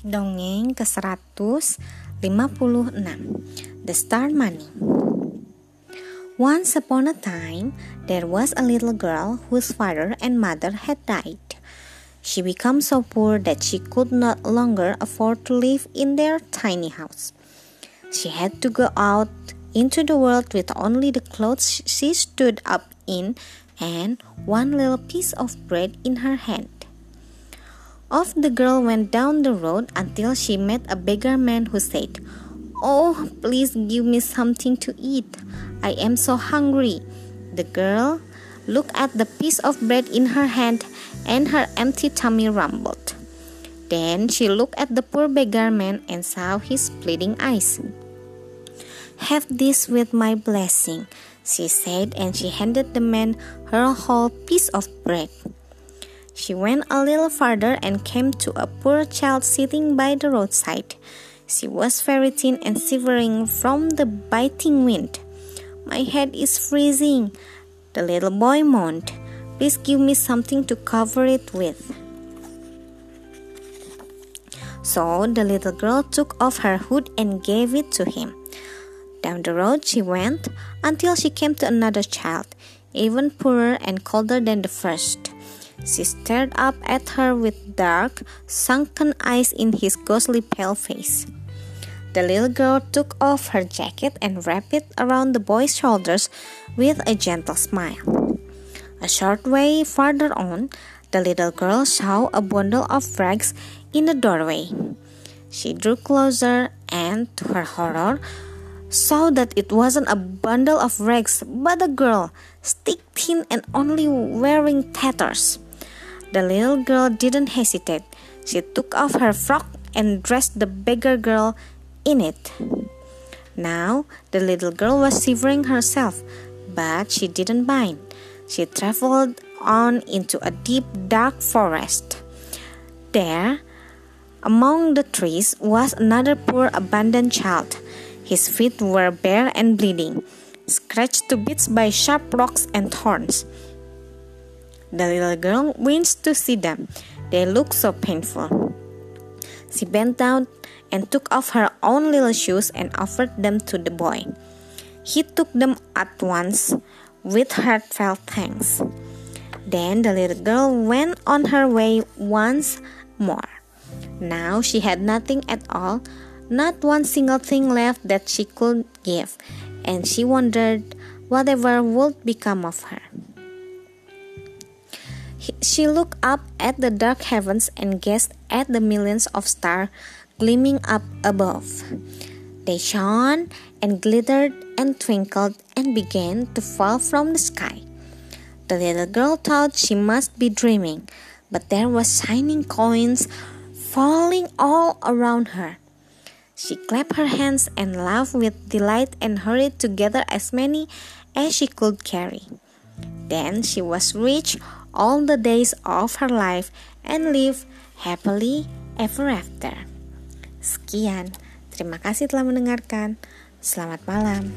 Dongeng ke-156 The Star Money Once upon a time, there was a little girl whose father and mother had died. She became so poor that she could not longer afford to live in their tiny house. She had to go out into the world with only the clothes she stood up in and one little piece of bread in her hand. Off the girl went down the road until she met a beggar man who said, Oh, please give me something to eat. I am so hungry. The girl looked at the piece of bread in her hand and her empty tummy rumbled. Then she looked at the poor beggar man and saw his pleading eyes. Have this with my blessing, she said, and she handed the man her whole piece of bread. She went a little farther and came to a poor child sitting by the roadside. She was very thin and shivering from the biting wind. My head is freezing, the little boy moaned. Please give me something to cover it with. So the little girl took off her hood and gave it to him. Down the road she went until she came to another child, even poorer and colder than the first. She stared up at her with dark, sunken eyes in his ghostly pale face. The little girl took off her jacket and wrapped it around the boy's shoulders with a gentle smile. A short way farther on, the little girl saw a bundle of rags in the doorway. She drew closer and, to her horror, saw that it wasn't a bundle of rags but a girl, stick thin and only wearing tatters. The little girl didn't hesitate. She took off her frock and dressed the beggar girl in it. Now, the little girl was shivering herself, but she didn't mind. She traveled on into a deep, dark forest. There, among the trees, was another poor, abandoned child. His feet were bare and bleeding, scratched to bits by sharp rocks and thorns. The little girl winced to see them. They looked so painful. She bent down and took off her own little shoes and offered them to the boy. He took them at once with heartfelt thanks. Then the little girl went on her way once more. Now she had nothing at all, not one single thing left that she could give, and she wondered whatever would become of her. She looked up at the dark heavens and gazed at the millions of stars gleaming up above. They shone and glittered and twinkled and began to fall from the sky. The little girl thought she must be dreaming, but there were shining coins falling all around her. She clapped her hands and laughed with delight and hurried to gather as many as she could carry. Then she was rich all the days of her life and live happily ever after. Sekian, terima kasih telah mendengarkan. Selamat malam.